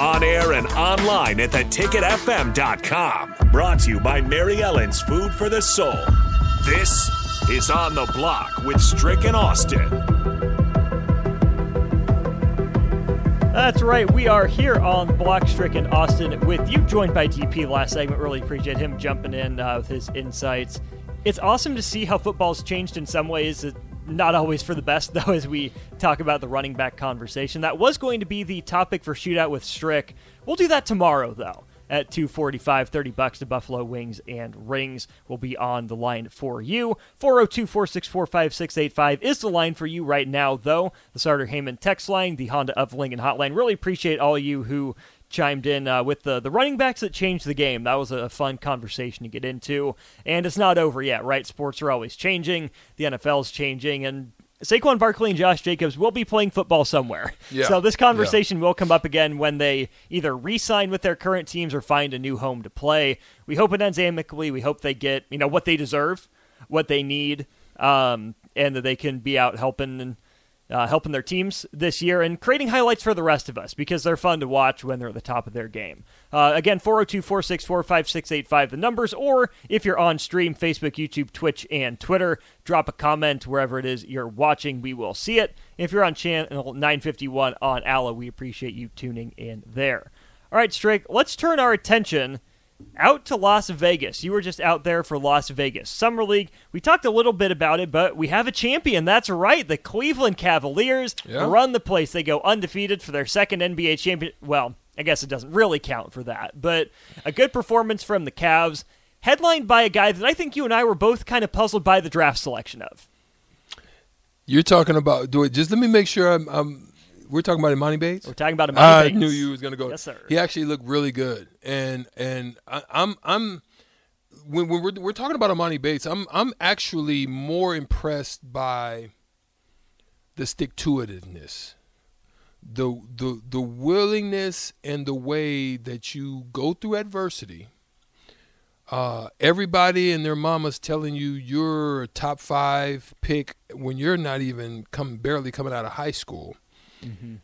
On air and online at theticketfm.com. Brought to you by Mary Ellen's Food for the Soul. This is On the Block with Strick and Austin. That's right. We are here on Block Strick and Austin with you, joined by DP last segment. Really appreciate him jumping in uh, with his insights. It's awesome to see how football's changed in some ways not always for the best, though, as we talk about the running back conversation. That was going to be the topic for Shootout with Strick. We'll do that tomorrow, though. At 245, 30 bucks to Buffalo Wings and Rings will be on the line for you. 402 464 5685 is the line for you right now, though. The Starter Heyman text line, the Honda of Lincoln hotline. Really appreciate all you who chimed in uh, with the, the running backs that changed the game. That was a fun conversation to get into. And it's not over yet, right? Sports are always changing, the NFL's changing, and Saquon Barkley and Josh Jacobs will be playing football somewhere. Yeah. So this conversation yeah. will come up again when they either re-sign with their current teams or find a new home to play. We hope it ends amicably. We hope they get you know what they deserve, what they need, um, and that they can be out helping and uh, helping their teams this year and creating highlights for the rest of us because they're fun to watch when they're at the top of their game. Uh, again, 402 464 5685, the numbers, or if you're on stream, Facebook, YouTube, Twitch, and Twitter, drop a comment wherever it is you're watching. We will see it. If you're on channel 951 on Allo, we appreciate you tuning in there. All right, Strick, let's turn our attention out to Las Vegas. You were just out there for Las Vegas Summer League. We talked a little bit about it, but we have a champion. That's right. The Cleveland Cavaliers yeah. run the place. They go undefeated for their second NBA champion. Well, I guess it doesn't really count for that, but a good performance from the Cavs, headlined by a guy that I think you and I were both kind of puzzled by the draft selection of. You're talking about do it. Just let me make sure I'm, I'm we're talking about Emoni Bates. We're talking about Emoni I Bates. knew you was gonna go. Yes, sir. He actually looked really good, and and I, I'm I'm when, when we're we're talking about Emoni Bates, I'm I'm actually more impressed by the stick to itiveness, the the the willingness and the way that you go through adversity. Uh, everybody and their mama's telling you you're a top five pick when you're not even come barely coming out of high school Mm-hmm.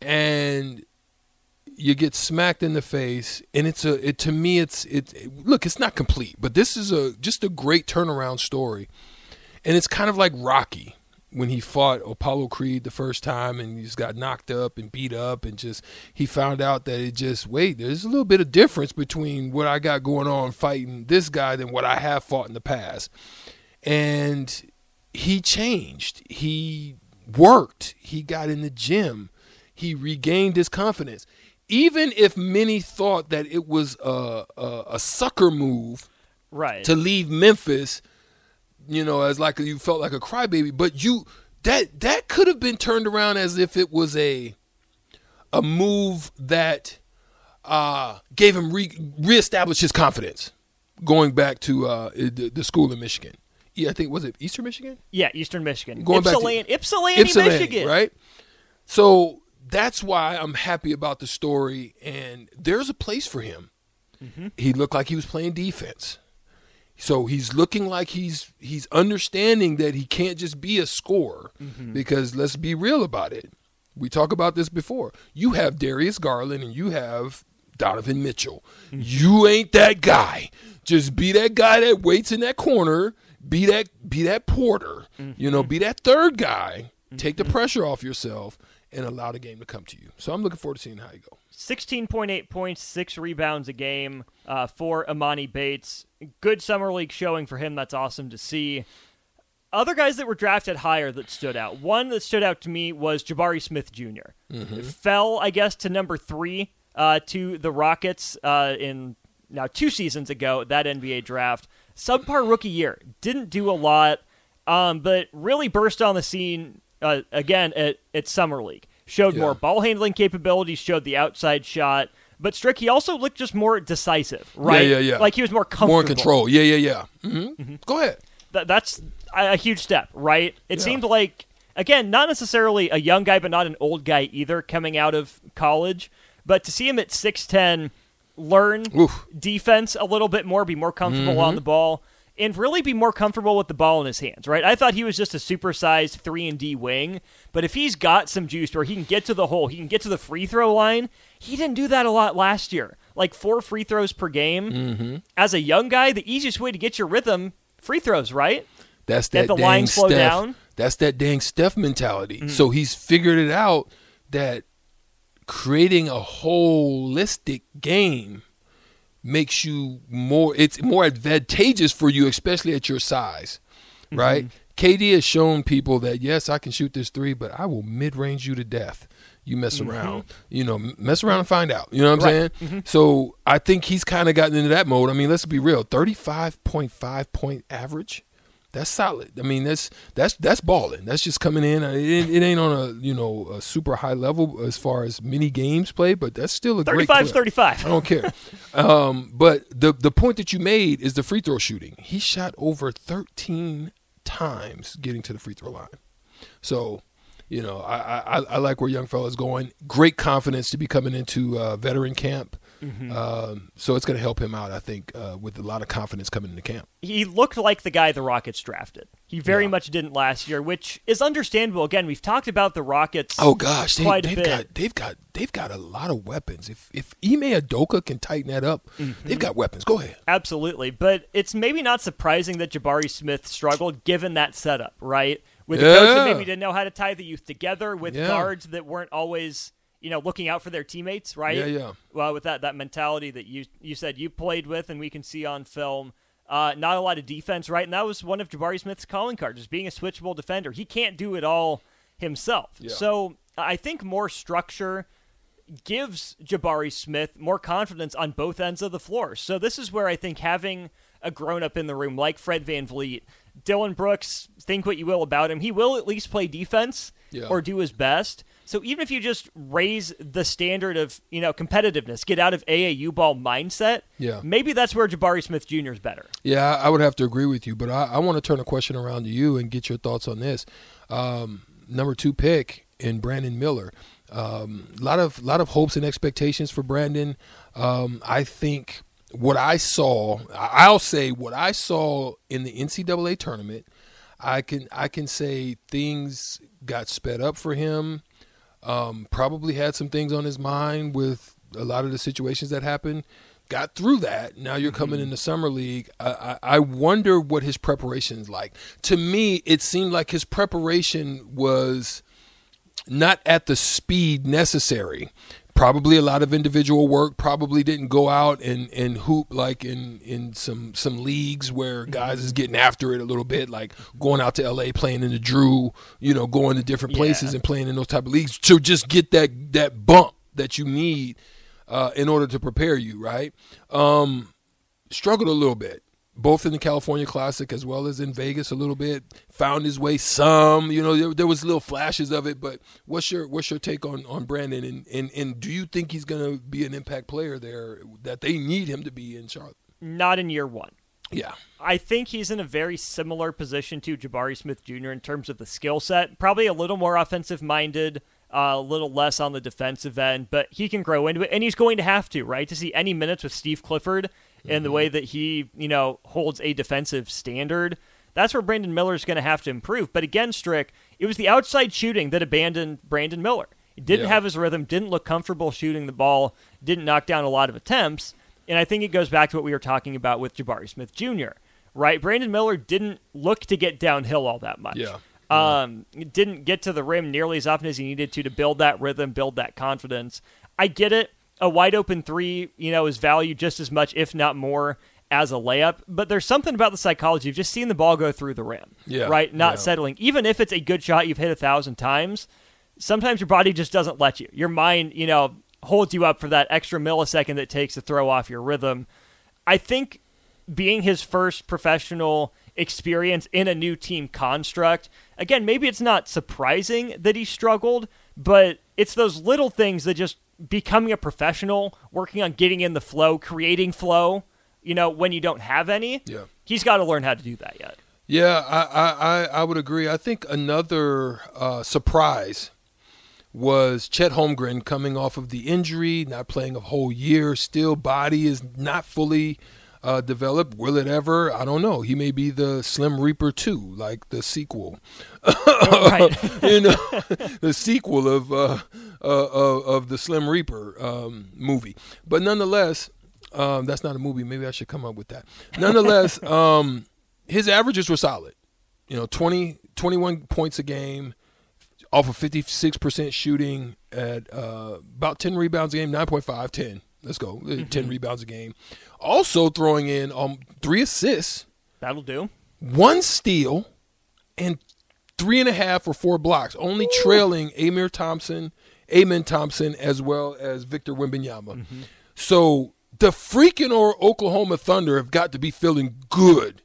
and you get smacked in the face and it's a it to me it's it, it, look it's not complete but this is a just a great turnaround story. And it's kind of like rocky when he fought apollo creed the first time and he just got knocked up and beat up and just he found out that it just wait there's a little bit of difference between what i got going on fighting this guy than what i have fought in the past. And he changed. He worked. He got in the gym. He regained his confidence. Even if many thought that it was a, a, a sucker move right. to leave Memphis, you know, as like you felt like a crybaby, but you that that could have been turned around as if it was a a move that uh, gave him re- reestablished his confidence going back to uh, the, the school in Michigan yeah, I think was it Eastern Michigan? Yeah, Eastern Michigan. Going Ypsilanti, back to Ypsilanti, Ypsilanti, Michigan. right? So that's why I'm happy about the story, and there's a place for him. Mm-hmm. He looked like he was playing defense, so he's looking like he's he's understanding that he can't just be a scorer. Mm-hmm. Because let's be real about it. We talk about this before. You have Darius Garland, and you have Donovan Mitchell. Mm-hmm. You ain't that guy. Just be that guy that waits in that corner be that be that porter, mm-hmm. you know, be that third guy. Mm-hmm. Take the pressure off yourself and allow the game to come to you. So I'm looking forward to seeing how you go. 16.8 points, six rebounds a game uh, for Emoni Bates. Good summer league showing for him. That's awesome to see. Other guys that were drafted higher that stood out. One that stood out to me was Jabari Smith junior Fell, I guess, to number three uh, to the Rockets uh, in now two seasons ago that NBA draft. Subpar rookie year. Didn't do a lot, um, but really burst on the scene uh, again at, at summer league. Showed Yeah. more ball handling capabilities. Showed the outside shot. But Strick, he also looked just more decisive, right? yeah, yeah. yeah. Like he was more comfortable. More in control. Yeah, yeah, yeah. hmm Go ahead. Th- that's a, a huge step, right? It Yeah. seemed like again, not necessarily a young guy, but not an old guy either, coming out of college. But to see him at six ten, learn Oof. defense a little bit more, be more comfortable Mm-hmm. on the ball, and really be more comfortable with the ball in his hands, right? I thought he was just a supersized three and D wing, but if he's got some juice where he can get to the hole, he can get to the free throw line. He didn't do that a lot last year, like four free throws per game. Mm-hmm. As a young guy, the easiest way to get your rhythm, free throws, right? That's Let that the dang line slow Steph. down? Mm-hmm. That's that dang Steph mentality. So he's figured it out that creating a holistic game makes you more it's more advantageous for you especially at your size Mm-hmm. right? KD has shown people that yes I can shoot this three but I will mid-range you to death. You mess around you know mess around and find out you know what I'm Mm-hmm. Saying? So I think he's kind of gotten into that mode. I mean let's be real 35.5 point average that's solid. I mean, that's that's that's balling. That's just coming in. It, ain't- it ain't on a you know a super high level as far as many games played, but that's still a great 35 's clip. 35. I don't care. um, but the the point that you made is the free throw shooting. He shot over 13 times getting to the free throw line. So, you know, I I, I like where young fella's going. Great confidence to be coming into uh, veteran camp. Um, so it's going to help him out, I think, uh, with a lot of confidence coming into camp. he looked like the guy the Rockets drafted. He very Yeah. much didn't last year, which is understandable. Again, we've talked about the Rockets. Oh gosh, they, quite a they've bit. got they've got they've got a lot of weapons. If if Ime Udoka can tighten that up, Mm-hmm. they've got weapons. Go ahead. Absolutely. But it's maybe not surprising that Jabari Smith struggled given that setup, right? With a Yeah. coach that maybe didn't know how to tie the youth together, with Yeah. guards that weren't always, you know, looking out for their teammates, right? Yeah, yeah. Well, with that that mentality that you you said you played with and we can see on film. Uh, not a lot of defense, right? And that was one of Jabari Smith's calling cards, being a switchable defender. He can't do it all himself. Yeah. So I think more structure gives Jabari Smith more confidence on both ends of the floor. So this is where I think having a grown up in the room like Fred Van Vliet, Dillon Brooks, think what you will about him, he will at least play defense Yeah. or do his best. So even if you just raise the standard of, you know, competitiveness, get out of AAU ball mindset, Yeah. maybe that's where Jabari Smith Jr. is better. Yeah, I would have to agree with you, but I, I want to turn a question around to you and get your thoughts on this. Um, number two pick in Brandon Miller. A um, lot of lot of hopes and expectations for Brandon. Um, I think what I saw, I'll say what I saw in the NCAA tournament. I can I can say things got sped up for him. Um, probably had some things on his mind with a lot of the situations that happened. Got through that. Now you're coming in the summer league. I, I, I wonder what his preparation is like. To me, it seemed like his preparation was not at the speed necessary. Probably a lot of individual work. Probably didn't go out and, and hoop like in, in some some leagues where guys is getting after it a little bit, like going out to LA playing in the Drew, you know, going to different places Yeah. and playing in those type of leagues to just get that that bump that you need uh, in order to prepare you. Right? Um, struggled a little bit, both in the California Classic as well as in Vegas a little bit. Found his way some, you know, there, there was little flashes of it. But what's your what's your take on on Brandon and and, and do you think he's going to be an impact player there that they need him to be in Charlotte? Not in year one. Yeah, I think he's in a very similar position to Jabari Smith Jr. in terms of the skill set. Probably a little more offensive minded, uh, a little less on the defensive end, but he can grow into it, and he's going to have to, right? To see any minutes with Steve Clifford and the way that he, you know, holds a defensive standard. That's where Brandon Miller's going to have to improve. But again, Strick, it was the outside shooting that abandoned Brandon Miller. He didn't Yeah. have his rhythm, didn't look comfortable shooting the ball, didn't knock down a lot of attempts. And I think it goes back to what we were talking about with Jabari Smith Jr., right? Brandon Miller didn't look to get downhill all that much. Yeah. Um, didn't get to the rim nearly as often as he needed to to build that rhythm, build that confidence. I get it. A wide open three, you know, is valued just as much, if not more, as a layup. But there's something about the psychology of just seeing the ball go through the rim, Yeah, right? Not yeah. settling. Even if it's a good shot you've hit a thousand times, sometimes your body just doesn't let you. Your mind, you know, holds you up for that extra millisecond that it takes to throw off your rhythm. I think being his first professional experience in a new team construct, again, maybe it's not surprising that he struggled, but it's those little things that just becoming a professional, working on getting in the flow, creating flow, you know, when you don't have any. Yeah. He's got to learn how to do that yet. Yeah, I, I, I, would agree. I think another uh, surprise was Chet Holmgren coming off of the injury, not playing a whole year. Still, body is not fully uh, developed. Will it ever? I don't know. He may be the Slim Reaper 2, like the sequel. Right. you know, the sequel of uh, uh, of, of the Slim Reaper um, movie. But nonetheless, um, that's not a movie. Maybe I should come up with that. Nonetheless, um, his averages were solid. You know, 20, 21 points a game, off of 56% shooting at uh, about 10 rebounds a game, 9.5, 10. Let's go. Uh, 10 rebounds a game. Also throwing in um, three assists, That'll do. one steal, and three and a half or four blocks, only trailing Amir Thompson, Amen Thompson, as well as Victor Wembanyama. So the freaking or Oklahoma Thunder have got to be feeling good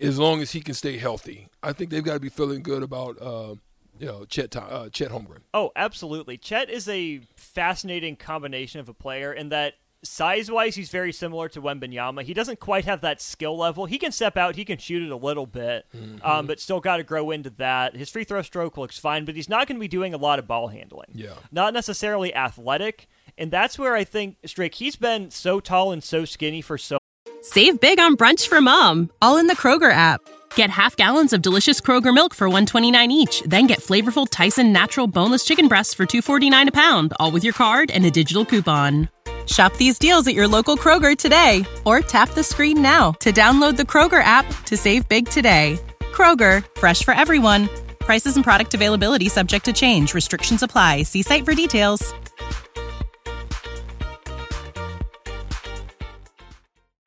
as long as he can stay healthy. I think they've got to be feeling good about uh, you know Chet uh, Chet Holmgren. Oh, absolutely. Chet is a fascinating combination of a player in that size wise, he's very similar to Wembanyama. He doesn't quite have that skill level. He can step out, he can shoot it a little bit, Mm-hmm. um, but still got to grow into that. His free throw stroke looks fine, but he's not going to be doing a lot of ball handling. Yeah. Not necessarily athletic. And that's where I think Strick, he's been so tall and so skinny for so Save big on brunch for mom, all in the Kroger app. Get half gallons of delicious Kroger milk for 129 each, then get flavorful Tyson natural boneless chicken breasts for 249 a pound, all with your card and a digital coupon. Shop these deals at your local Kroger today or tap the screen now to download the Kroger app to save big today. Kroger, fresh for everyone. Prices and product availability subject to change. Restrictions apply. See site for details.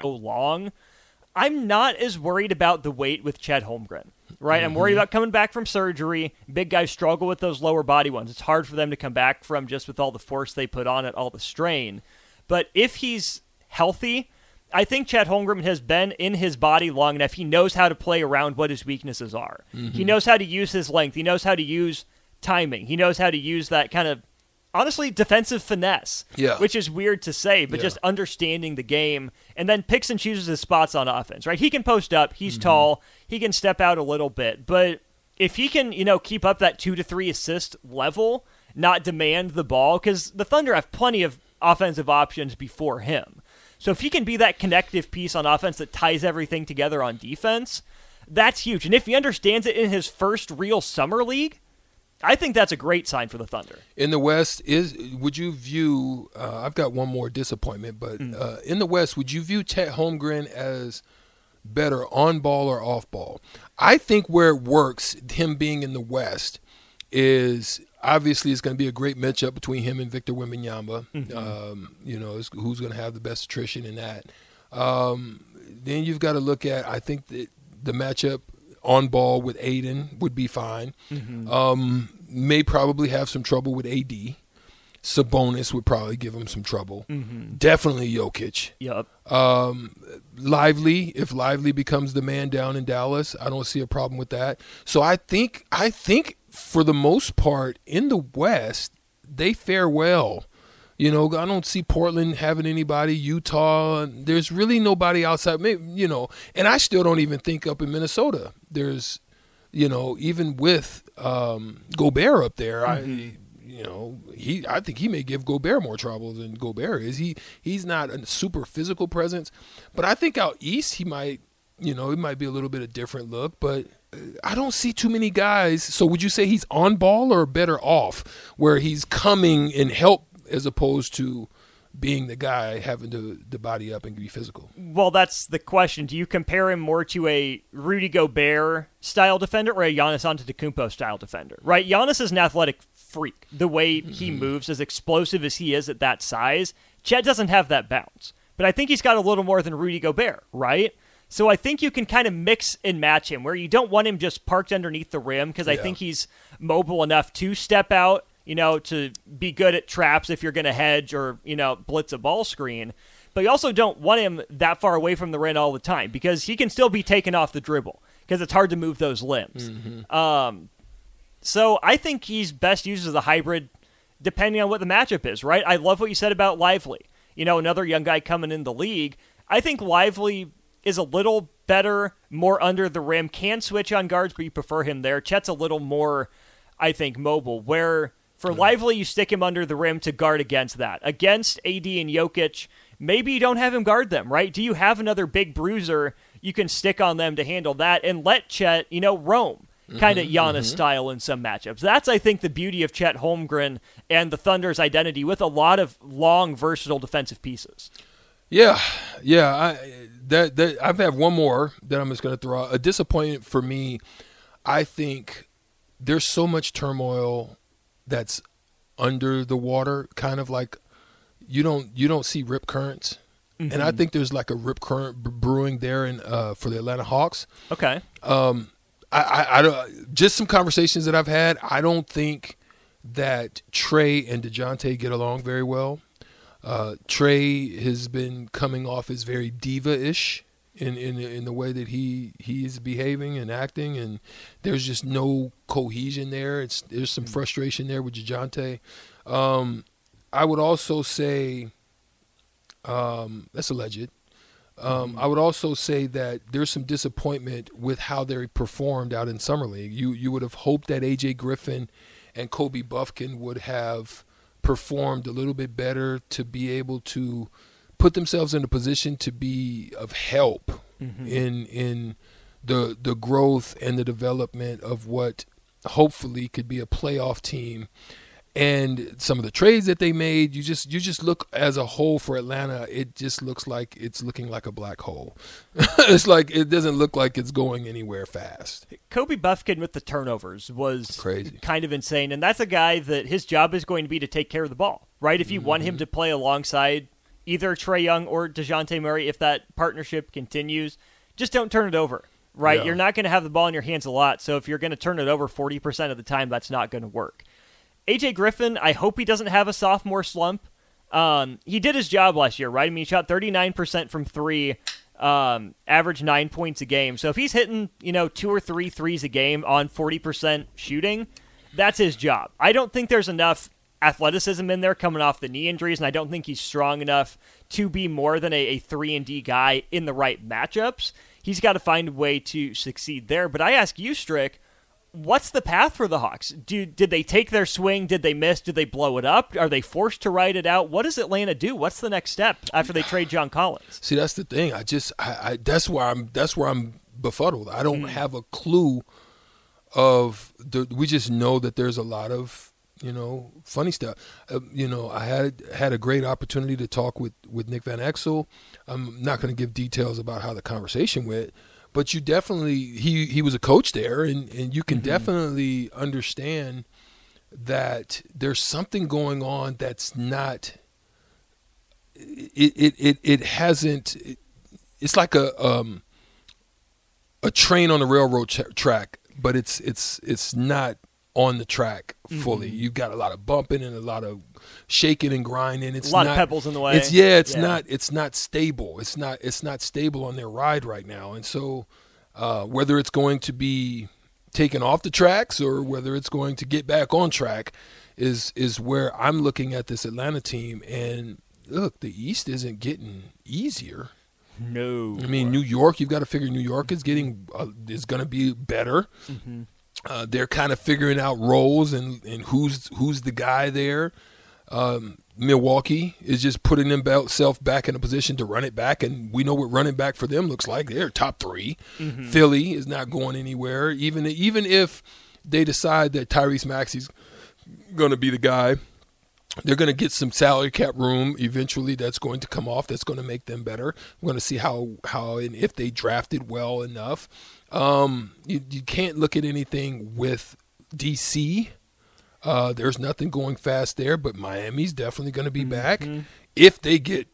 So long. I'm not as worried about the weight with Chet Holmgren, right? I'm worried mm-hmm. about coming back from surgery. Big guys struggle with those lower body ones. It's hard for them to come back from just with all the force they put on it, all the strain. But if he's healthy, I think Chet Holmgren has been in his body long enough. He knows how to play around what his weaknesses are. He knows how to use his length. He knows how to use timing. He knows how to use that kind of honestly defensive finesse. Yeah. Which is weird to say, but Yeah. just understanding the game and then picks and chooses his spots on offense, right? He can post up, Mm-hmm. he's tall, he can step out a little bit, but if he can, you know, keep up that 2 to 3 assist level, not demand the ball cuz the Thunder have plenty of offensive options before him. So if he can be that connective piece on offense that ties everything together on defense, that's huge. And if he understands it in his first real summer league, I think that's a great sign for the Thunder. In the West, is would you view? Uh, I've got one more disappointment, but uh, in the West, would you view Chet Holmgren as better on ball or off ball? I think where it works, him being in the West, is obviously it's going to be a great matchup between him and Victor Wembanyama. Um, you know, who's going to have the best attrition in that? Um, then you've got to look at. I think that the matchup on ball with Ayton would be fine. Um, may probably have some trouble with AD. Sabonis would probably give him some trouble. Definitely Jokic. Yup. Um, Lively, if Lively becomes the man down in Dallas, I don't see a problem with that. So I think I think for the most part in the West, they fare well. You know, I don't see Portland having anybody. Utah, there's really nobody outside. Maybe you know, and I still don't even think up in Minnesota. There's, you know, even with um, Gobert up there, I, you know, he I think he may give Gobert more trouble than Gobert is. He he's not a super physical presence, but I think out east he might, you know, it might be a little bit of a different look, but. uh, I don't see too many guys. So would you say he's on ball or better off, where he's coming and help as opposed to being the guy having to, to body up and be physical. Well, that's the question. Do you compare him more to a Rudy Gobert style defender or a Giannis Antetokounmpo style defender? Right? Giannis is an athletic freak. The way he Mm-hmm. moves, as explosive as he is at that size, Chet doesn't have that bounce. But I think he's got a little more than Rudy Gobert, right? So I think you can kind of mix and match him where you don't want him just parked underneath the rim because I Yeah. think he's mobile enough to step out, you know, to be good at traps if you're going to hedge or, you know, blitz a ball screen. But you also don't want him that far away from the rim all the time because he can still be taken off the dribble because it's hard to move those limbs. Um, so I think he's best used as a hybrid depending on what the matchup is, right? I love what you said about Lively. You know, another young guy coming in the league. I think Lively is a little better, more under the rim, can switch on guards, but you prefer him there. Chet's a little more, I think, mobile, where for Lively, you stick him under the rim to guard against that. Against AD and Jokic, maybe you don't have him guard them, right? Do you have another big bruiser you can stick on them to handle that and let Chet, you know, roam? Mm-hmm, kind of Giannis mm-hmm. style in some matchups. That's, I think, the beauty of Chet Holmgren and the Thunder's identity with a lot of long, versatile defensive pieces. Yeah, yeah. I that that I've had one more that I'm just going to throw out. A disappointment for me. I think there's so much turmoil that's under the water, kind of like you don't you don't see rip currents, and I think there's like a rip current brewing there in uh, for the Atlanta Hawks. Okay. I, I, I don't, just some conversations that I've had. I don't think that Trae and Dejounte get along very well. Uh, Trae has been coming off as very diva-ish in, in in the way that he he is behaving and acting, and there's just no cohesion there. It's there's some frustration there with Dejounte. Um, I would also say um, that's alleged. Um, I would also say that there's some disappointment with how they performed out in summer league. You you would have hoped that AJ Griffin and Kobe Buffkin would have performed a little bit better to be able to put themselves in a position to be of help mm-hmm. in in the the growth and the development of what hopefully could be a playoff team and some of the trades that they made you just you just look as a whole for Atlanta it just looks like it's looking like a black hole it's like it doesn't look like it's going anywhere fast Kobe Buffkin with the turnovers was Crazy. kind of insane, and that's a guy that his job is going to be to take care of the ball, right? If you want Mm-hmm. him to play alongside either Trae Young or Dejounte Murray, if that partnership continues, just don't turn it over, right? Yeah. You're not going to have the ball in your hands a lot, so if you're going to turn it over 40% of the time, that's not going to work. AJ Griffin, I hope he doesn't have a sophomore slump. Um, he did his job last year, right? I mean, he shot 39% from three, um, average nine points a game. So if he's hitting, you know, two or three threes a game on 40% shooting, that's his job. I don't think there's enough athleticism in there coming off the knee injuries, and I don't think he's strong enough to be more than a, a three and D guy in the right matchups. He's got to find a way to succeed there. But I ask you, Strick, what's the path for the Hawks? Do did they take their swing? Did they miss? Did they blow it up? Are they forced to ride it out? What does Atlanta do? What's the next step after they trade John Collins? See, that's the thing. I just, I, I that's where I'm. That's where I'm befuddled. I don't have a clue of the. We just know that there's a lot of you know funny stuff. Uh, you know, I had had a great opportunity to talk with with Nick Van Exel. I'm not going to give details about how the conversation went, but you definitely he he was a coach there, and and you can definitely understand that there's something going on that's not it it it, it hasn't it- it's like a um a train on the railroad tra- track but it's it's it's not on the track fully you've got a lot of bumping and a lot of shaking and grinding it's A lot of pebbles in the way. it's yeah it's Yeah. not it's not stable it's not it's not stable on their ride right now and so uh whether it's going to be taken off the tracks or whether it's going to get back on track is is where I'm looking at this Atlanta team and look the East isn't getting easier. No. I mean New York you've got to figure New York is getting uh, is going to be better. Uh, they're kind of figuring out roles and, and who's who's the guy there. Um, Milwaukee is just putting themselves back in a position to run it back, and we know what running back for them looks like. They're top 3 Philly is not going anywhere, even even if they decide that Tyrese Maxey's going to be the guy. they're going to get some salary cap room eventually. That's going to come off. That's going to make them better. We're going to see how how and if they drafted well enough. Um, you, you can't look at anything with DC. Uh, there's nothing going fast there, but Miami's definitely going to be back. If they get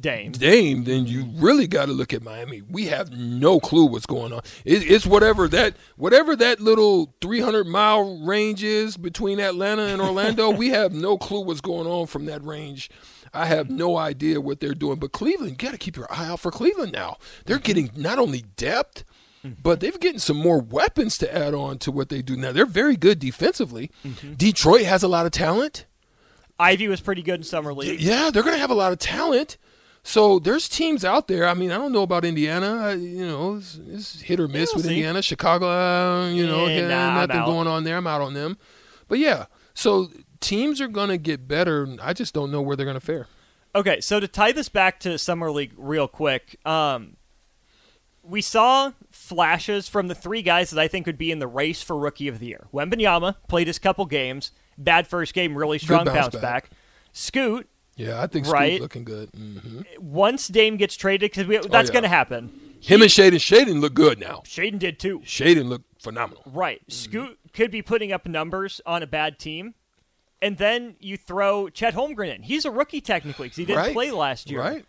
Dame. Dame, then you really got to look at Miami. We have no clue what's going on. It, it's whatever that whatever that little 300 mile range is between Atlanta and Orlando. we have no clue what's going on from that range. I have no idea what they're doing. But Cleveland, you got to keep your eye out for Cleveland now. They're getting not only depth, but they've getting some more weapons to add on to what they do now. They're very good defensively. Detroit has a lot of talent. Ivey was pretty good in summer league. Yeah, they're going to have a lot of talent. So there's teams out there. I mean, I don't know about Indiana. You know, it's, it's hit or miss we'll with see. Indiana. Chicago, uh, you know, yeah, nah, nothing going on there. I'm out on them. But yeah, so teams are going to get better. I just don't know where they're going to fare. Okay, so to tie this back to summer league real quick, um, we saw flashes from the three guys that I think would be in the race for rookie of the year. Wembanyama played his couple games, bad first game, really strong bounce bounce, back. back. Scoot, Yeah, I think Right. Looking good. hmm once Dame gets traded, because that's Oh, yeah. going to happen. Him and Shaedon. Shaedon look good now. Shaedon did too. Shaedon look phenomenal. Right. Scoot could be putting up numbers on a bad team. And then you throw Chet Holmgren in. He's a rookie technically because he didn't Right. play last year. Right.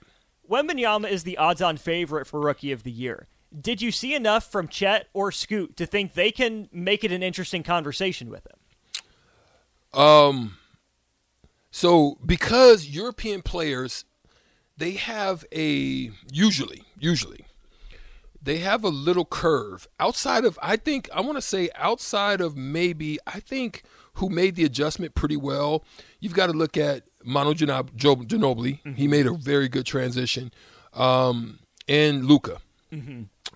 Wembanyama is the odds-on favorite for rookie of the year. Did you see enough from Chet or Scoot to think they can make it an interesting conversation with him? Um, so because European players, they have a usually usually they have a little curve outside of I think I want to say outside of maybe I think who made the adjustment pretty well. You've got to look at Manu Ginob- Ginobili. He made a very good transition, um, and Luka.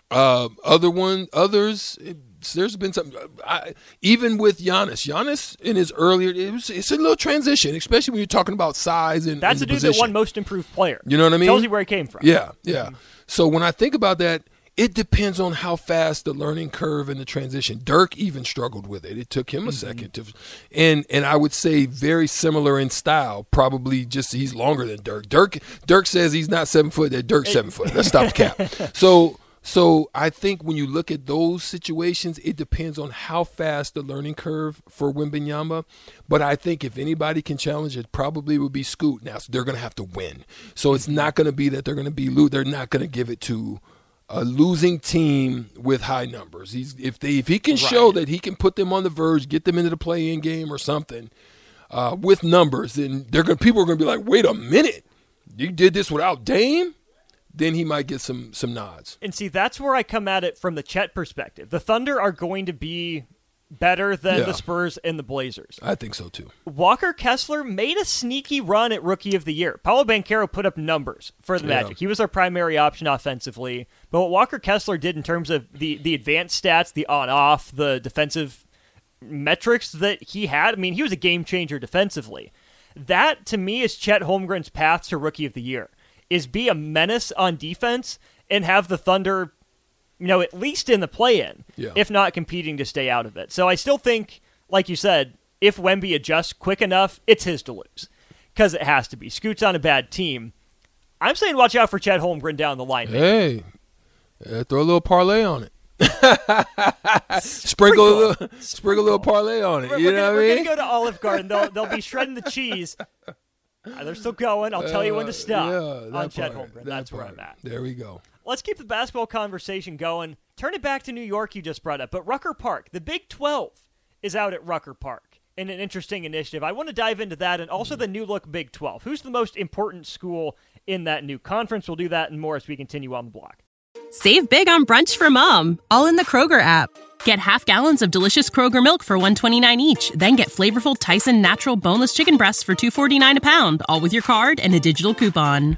Uh, other one, others. it- there's been some, I, even with Giannis. Giannis in his earlier, it was it's a little transition, especially when you're talking about size and That's and a the dude that position. won most improved player. You know what I mean? Tells you where he came from. Yeah, yeah. So when I think about that, it depends on how fast the learning curve and the transition. Dirk even struggled with it. It took him a mm-hmm. second to, and and I would say very similar in style. Probably just he's longer than Dirk. Dirk Dirk says he's not seven foot. That Dirk's seven foot. Let's stop the cap. So. So I think when you look at those situations, it depends on how fast the learning curve for Wembanyama. But I think if anybody can challenge it, probably would be Scoot. Now so they're going to have to win, so it's mm-hmm. not going to be that they're going to be lo- They're not going to give it to a losing team with high numbers. He's if they if he can show that he can put them on the verge, get them into the play-in game or something uh, with numbers, then they're going people are going to be like, wait a minute, you did this without Dame. Then he might get some some nods. And see, that's where I come at it from the Chet perspective. The Thunder are going to be better than Yeah. the Spurs and the Blazers. I think so too. Walker Kessler made a sneaky run at Rookie of the Year. Paolo Banchero put up numbers for the Yeah. Magic. He was our primary option offensively. But what Walker Kessler did in terms of the, the advanced stats, the on off, the defensive metrics that he had, I mean, he was a game changer defensively. That, to me, is Chet Holmgren's path to Rookie of the Year, is be a menace on defense and have the Thunder, you know, at least in the play-in, Yeah. if not competing to stay out of it. So I still think, like you said, if Wemby adjusts quick enough, it's his to lose because it has to be. Scoot's on a bad team. I'm saying watch out for Chet Holmgren down the line. Hey, uh, throw a little parlay on it. sprinkle a little, sprinkle a little parlay on it. We're, you we're know gonna, what we're gonna go to Olive Garden. They'll they'll be shredding the cheese. Uh, they're still going. I'll tell you when to stop Yeah, on part, Holmgren. that That's where. I'm at. There we go. Let's keep the basketball conversation going. Turn it back to New York. You just brought up, but Rucker Park, the Big 12, is out at Rucker Park in an interesting initiative. I want to dive into that and also the new look Big 12. Who's the most important school in that new conference? We'll do that and more as we continue on the block. Save big on brunch for mom, all in the Kroger app. Get half gallons of delicious Kroger milk for 129 each, then get flavorful Tyson natural boneless chicken breasts for 249 a pound, all with your card and a digital coupon.